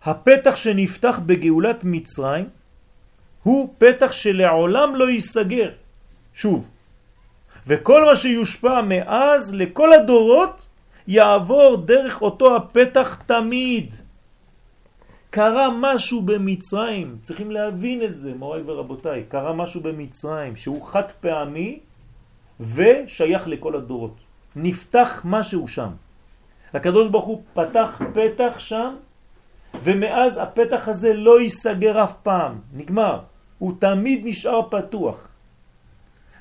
S1: הפתח שנפתח בגאולת מצרים הוא פתח שלעולם לא ייסגר. שוב, וכל מה שיושפע מאז לכל הדורות יעבור דרך אותו הפתח תמיד. קרה משהו במצרים, צריכים להבין את זה, מוריי ורבותיי, קרה משהו במצרים שהוא חד פעמי ושייך לכל הדורות. נפתח משהו שם. הקדוש ברוך הוא פתח פתח שם ומאז הפתח הזה לא ייסגר אף פעם, נגמר. הוא תמיד נשאר פתוח.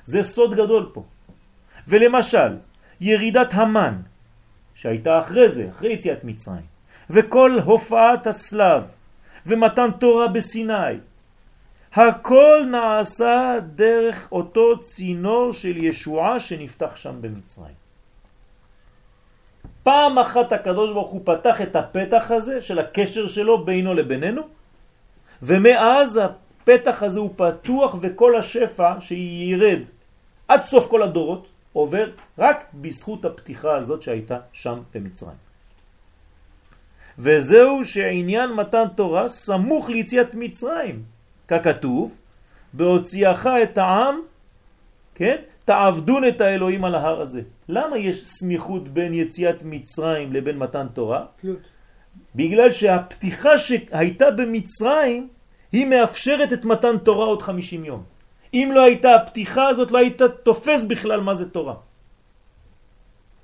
S1: זה סוד גדול פה. ולמשל, ירידת המן, שהייתה אחרי זה, אחרי יציאת מצרים, וכל הופעת הסלב, ומתן תורה בסיני, הכל נעשה דרך אותו צינור של ישועה שנפתח שם במצרים. פעם אחת הקדוש ברוך הוא פתח את הפתח הזה של הקשר שלו בינו לבינינו, ומאז הפתח הזה הוא פתוח וכל השפע שירד עד סוף כל הדורות עובר רק בזכות הפתיחה הזאת שהייתה שם במצרים. וזהו שעניין מתן תורה סמוך ליציאת מצרים, ככתוב, בהוציאך את העם, כן? תעבדון את האלוהים על ההר הזה. למה יש סמיכות בין יציאת מצרים לבין מתן תורה? תלות. בגלל שהפתיחה שהייתה במצרים היא מאפשרת את מתן תורה עוד 50 יום. אם לא הייתה הפתיחה הזאת, לא היית תופס בכלל מה זה תורה.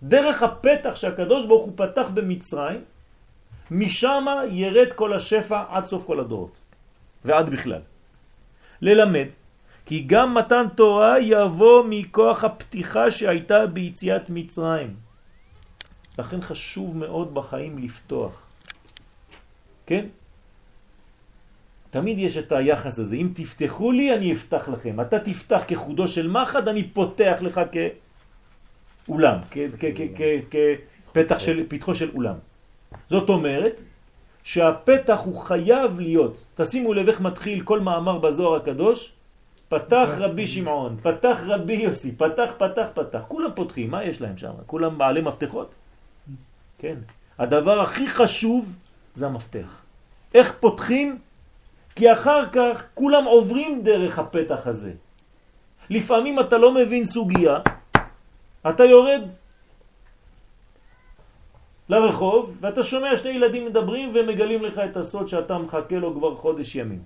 S1: דרך הפתח שהקדוש ברוך הוא פתח במצרים, משם ירד כל השפע עד סוף כל הדורות, ועד בכלל. ללמד כי גם מתן תורה יבוא מכוח הפתיחה שהייתה ביציאת מצרים. לכן חשוב מאוד בחיים לפתוח. כן? תמיד יש את היחס הזה, אם תפתחו לי אני אפתח לכם, אתה תפתח כחודו של מחד, אני פותח לך כאולם, כפתח של, פתחו של אולם. זאת אומרת שהפתח הוא חייב להיות, תשימו לב איך מתחיל כל מאמר בזוהר הקדוש, פתח רבי שמעון, פתח רבי יוסי, פתח, פתח, פתח, כולם פותחים, מה יש להם שם? כולם בעלי מפתחות? כן. הדבר הכי חשוב זה המפתח. איך פותחים? כי אחר כך כולם עוברים דרך הפתח הזה. לפעמים אתה לא מבין סוגיה, אתה יורד לרחוב ואתה שומע שני ילדים מדברים ומגלים לך את הסוד שאתה מחכה לו כבר חודש ימים.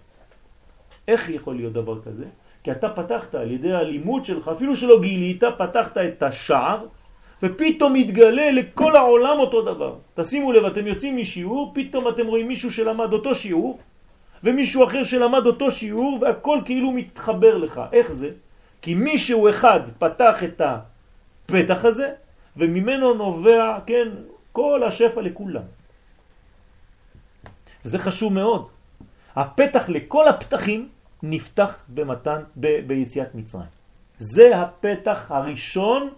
S1: איך יכול להיות דבר כזה? כי אתה פתחת על ידי הלימוד שלך, אפילו שלא גילית, פתחת את השער ופתאום מתגלה לכל העולם אותו דבר. תשימו לב, אתם יוצאים משיעור, פתאום אתם רואים מישהו שלמד אותו שיעור ומישהו אחר שלמד אותו שיעור והכל כאילו מתחבר לך. איך זה? כי מישהו אחד פתח את הפתח הזה וממנו נובע, כן, כל השפע לכולם. וזה חשוב מאוד. הפתח לכל הפתחים נפתח במתן, ב, ביציאת מצרים. זה הפתח הראשון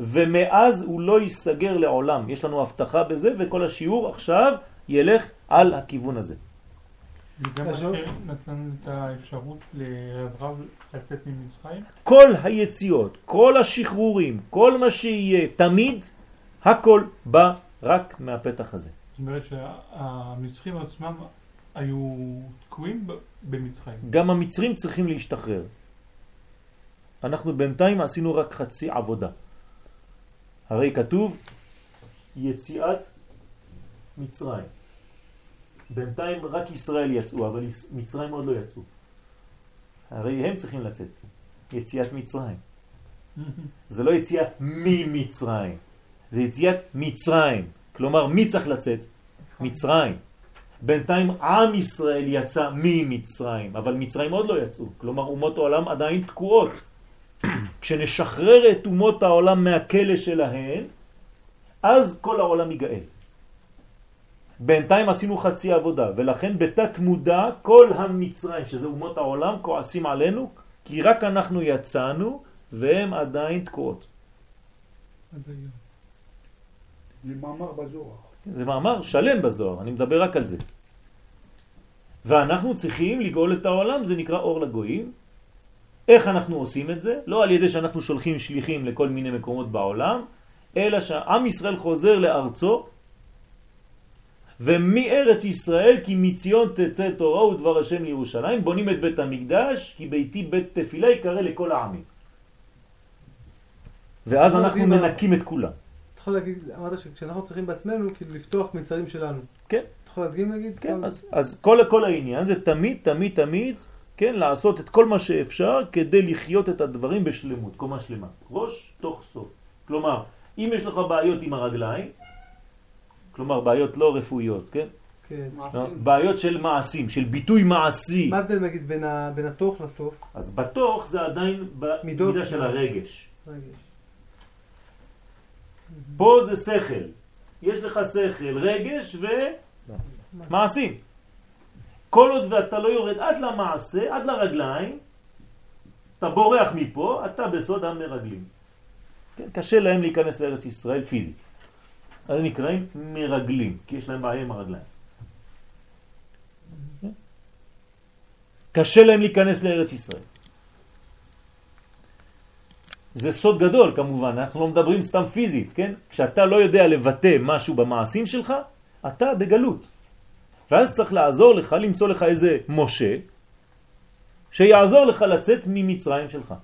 S1: ומאז הוא לא ייסגר לעולם. יש לנו הבטחה בזה וכל השיעור עכשיו ילך על הכיוון הזה.
S3: נתן את האפשרות לרב לצאת ממצרים?
S1: כל היציאות, כל השחרורים, כל מה שיהיה, תמיד, הכל בא רק מהפתח הזה.
S3: זאת אומרת שהמצרים עצמם היו תקועים במצרים.
S1: גם המצרים צריכים להשתחרר. אנחנו בינתיים עשינו רק חצי עבודה. הרי כתוב יציאת מצרים. בינתיים רק ישראל יצאו, אבל מצרים עוד לא יצאו. הרי הם צריכים לצאת. יציאת מצרים. זה לא יציאה ממצרים, זה יציאת מצרים. כלומר, מי צריך לצאת? מצרים. בינתיים עם ישראל יצא ממצרים, אבל מצרים עוד לא יצאו. כלומר, אומות העולם עדיין תקועות. כשנשחרר את אומות העולם מהכלא שלהן, אז כל העולם ייגאל. בינתיים עשינו חצי עבודה, ולכן בתת מודע כל המצרים, שזה אומות העולם, כועסים עלינו, כי רק אנחנו יצאנו, והם עדיין תקועות.
S4: זה מאמר בזוהר.
S1: זה מאמר שלם בזוהר, אני מדבר רק על זה. ואנחנו צריכים לגאול את העולם, זה נקרא אור לגויים. איך אנחנו עושים את זה? לא על ידי שאנחנו שולחים שליחים לכל מיני מקומות בעולם, אלא שעם ישראל חוזר לארצו, ומארץ ישראל כי מציון תצא תורה ודבר השם לירושלים, בונים את בית המקדש, כי ביתי בית תפילה יקרא לכל העמים. ואז אנחנו מנקים את כולם.
S2: יכול להגיד, אמרת שכשאנחנו צריכים בעצמנו, כאילו לפתוח מצרים שלנו.
S1: כן.
S2: אתה יכול להדגים נגיד?
S1: כן, אז, כל העניין זה תמיד, תמיד, תמיד, כן, לעשות את כל מה שאפשר כדי לחיות את הדברים בשלמות, קומה שלמה. ראש תוך סוף. כלומר, אם יש לך בעיות עם הרגליים, כלומר בעיות לא רפואיות, כן?
S2: כן.
S4: מעשים.
S1: בעיות של מעשים, של ביטוי מעשי.
S2: מה ההבדל נגיד בין ה- בין התוך לסוף?
S1: אז בתוך זה עדיין
S2: מידות.
S1: במידה של הרגש.
S2: רגש.
S1: פה זה שכל. יש לך שכל, רגש ומעשים. כל עוד ואתה לא יורד עד למעשה, עד לרגליים, אתה בורח מפה, אתה בסוד המרגלים. כן, קשה להם להיכנס לארץ ישראל פיזית. אז הם נקראים מרגלים, כי יש להם בעיה עם הרגליים. כן? קשה להם להיכנס לארץ ישראל. זה סוד גדול כמובן, אנחנו לא מדברים סתם פיזית, כן? כשאתה לא יודע לבטא משהו במעשים שלך, אתה בגלות. ואז צריך לעזור לך, למצוא לך איזה משה, שיעזור לך לצאת ממצרים שלך.